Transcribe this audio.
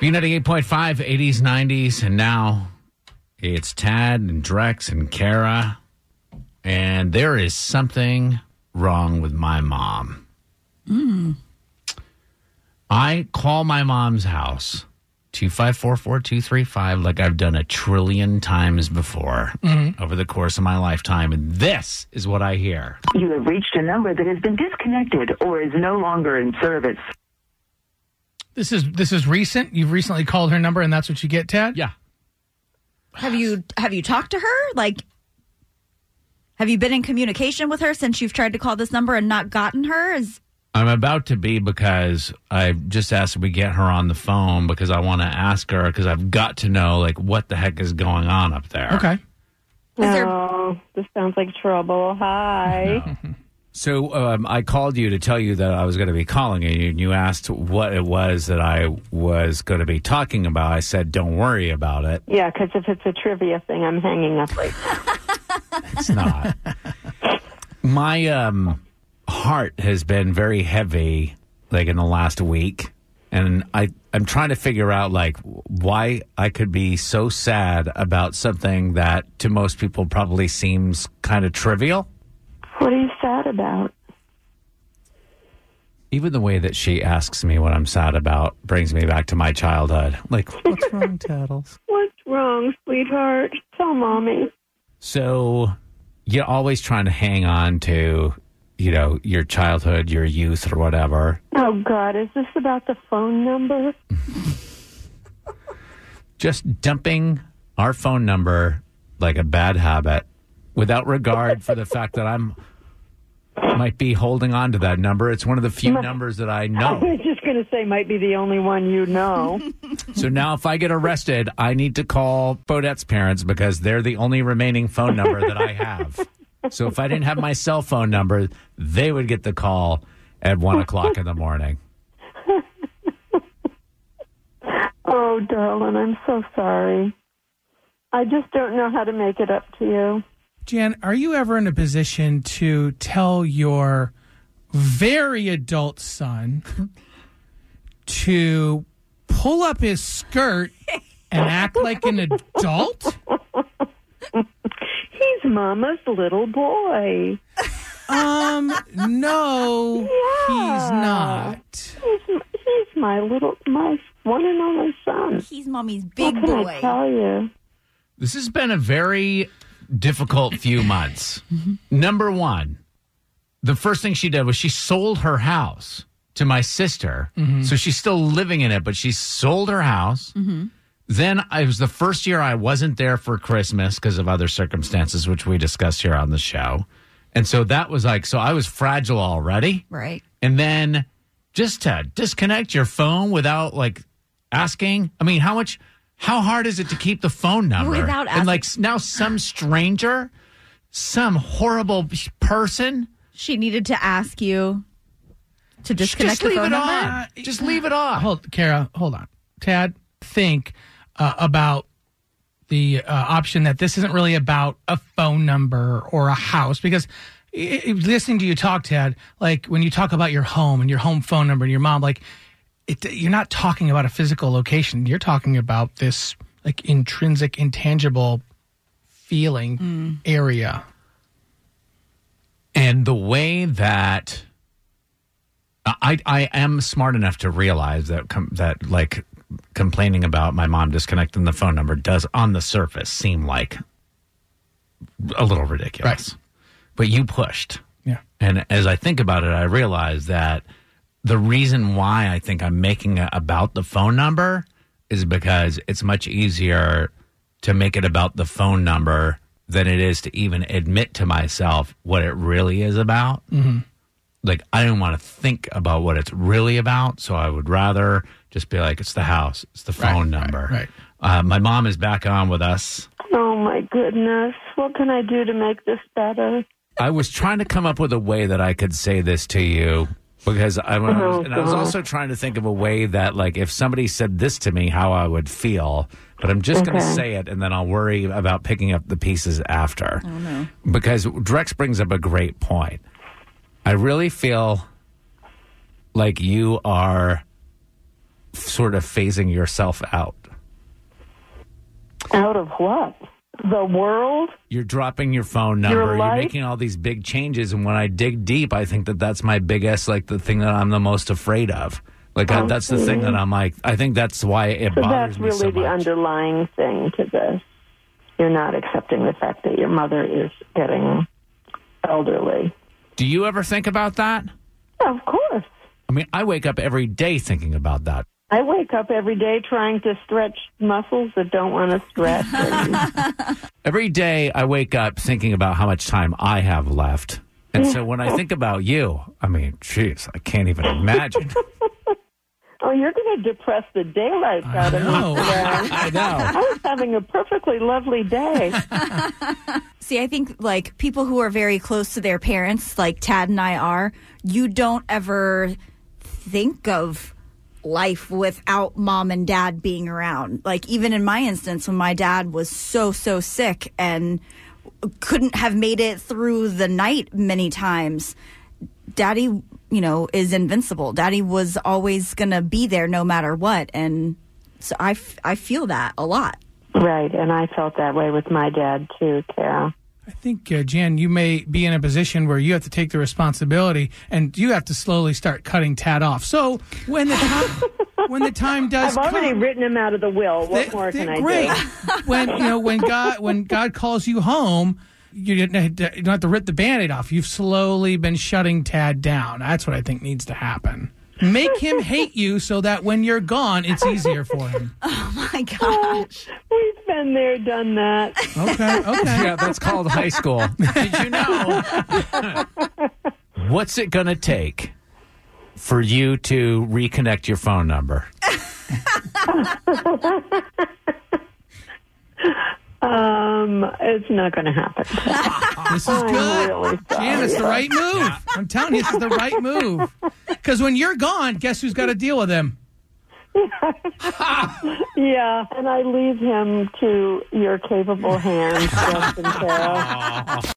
B98.5, 80s, 90s, and now it's Tad and Drex and Kara. And there is something wrong with my mom. Hmm. I call my mom's house, 2544235, like I've done a trillion times before mm-hmm. over the course of my lifetime. And this is what I hear. You have reached a number that has been disconnected or is no longer in service. This is this is recent. You've recently called her number, and that's what you get, Tad. Yeah. Have you have you talked to her? Like, have you been in communication with her since you've tried to call this number and not gotten her? Is I'm about to be because I just asked if we get her on the phone because I want to ask her because I've got to know like what the heck is going on up there. Okay. Is there- Oh, this sounds like trouble. Hi. So um, I called you to tell you that I was going to be calling you, and you asked what it was that I was going to be talking about. I said, "Don't worry about it. Yeah, because if it's a trivia thing, I'm hanging up right now. It's not." My um, heart has been very heavy, like in the last week, and I I'm trying to figure out like why I could be so sad about something that to most people probably seems kind of trivial. What are you about? Even the way that she asks me what I'm sad about brings me back to my childhood. Like, what's wrong, Tattles? What's wrong, sweetheart? Tell mommy. So you're always trying to hang on to, you know, your childhood, your youth, or whatever. Oh, God, is this about the phone number? Just dumping our phone number like a bad habit without regard for the fact that I'm might be holding on to that number. It's one of the few numbers that I know. I was just going to say, might be the only one you know. So now if I get arrested, I need to call Bodette's parents because they're the only remaining phone number that I have. So if I didn't have my cell phone number, they would get the call at one o'clock in the morning. oh, darling, I'm so sorry. I just don't know how to make it up to you. Jan, are you ever in a position to tell your very adult son to pull up his skirt and act like an adult? He's Mama's little boy. Um, no, he's not. He's, he's my little, my one and only son. he's mommy's big what can boy? I tell you? This has been a very difficult few months. Number one, the first thing she did was she sold her house to my sister. Mm-hmm. So she's still living in it, but she sold her house. Mm-hmm. Then it was the first year I wasn't there for Christmas because of other circumstances, which we discussed here on the show. And so that was like, so I was fragile already. Right. And then just to disconnect your phone without like asking. I mean, how much, how hard is it to keep the phone number? Without And like now some stranger, some horrible person, She needed to ask you to disconnect just the leave phone it number. on. Just leave it on. Hold, Kara, hold on. Tad, think uh, about the uh, option that this isn't really about a phone number or a house because i i listening to you talk, Tad, like when you talk about your home and your home phone number and your mom, like it, you're not talking about a physical location. You're talking about this like intrinsic, intangible feeling mm. area. And the way that I I am smart enough to realize that com- that like complaining about my mom disconnecting the phone number does on the surface seem like a little ridiculous. Right. But you pushed. Yeah. And as I think about it, I realize that the reason why I think I'm making it about the phone number is because it's much easier to make it about the phone number than it is to even admit to myself what it really is about. like I don't want to think about what it's really about. So I would rather just be like, it's the house, it's the phone number. right. Uh, my mom is back on with us. Oh my goodness. What can I do to make this better? I was trying to come up with a way that I could say this to you because I, when I was, Oh, and I was also trying to think of a way that, like, if somebody said this to me, how I would feel. But I'm just going to Okay. say it, and then I'll worry about picking up the pieces after. Oh no! Because Drex brings up a great point. I really feel like you are sort of phasing yourself out. Out of what? The world? You're dropping your phone number. Your You're making all these big changes, and when I dig deep, I think that that's my biggest, like the thing that I'm the most afraid of. Like I, that's the thing that I'm like. I think that's why it So bothers that's me really so the underlying thing to this. You're not accepting the fact that your mother is getting elderly. Do you ever think about that? Yeah, of course. I mean, I wake up every day thinking about that. I wake up every day trying to stretch muscles that don't want to stretch. Every day I wake up thinking about how much time I have left. And so when I think about you, I mean, jeez, I can't even imagine. oh, you're going to depress the daylights out of me today. I know. I was having a perfectly lovely day. See, I think like people who are very close to their parents, like Tad and I are, you don't ever think of life without mom and dad being around. Like even in my instance when my dad was so so sick and couldn't have made it through the night many times, daddy, you know, is invincible. Daddy was always going to be there no matter what and so I, f- I feel that a lot. Right, and I felt that way with my dad too, Carol. I think, uh, Jan, you may be in a position where you have to take the responsibility and you have to slowly start cutting Tad off. So when the time, when the time does I've already come, written him out of the will. What more can I great. do? when you know when God when God calls you home, you don't have to rip the band-aid off. You've slowly been shutting Tad down. That's what I think needs to happen. Make him hate you so that when you're gone, it's easier for him. Oh my gosh. We've been there, done that. Okay, okay. Yeah, that's called high school. Did you know? What's it going to take for you to reconnect your phone number? Um, it's not going to happen. This is I'm good. really sorry. Jan, it's the right move. I'm telling you, this is the right move. Because when you're gone, guess who's got to deal with him? Yeah, and I leave him to your capable hands, Justin Carroll.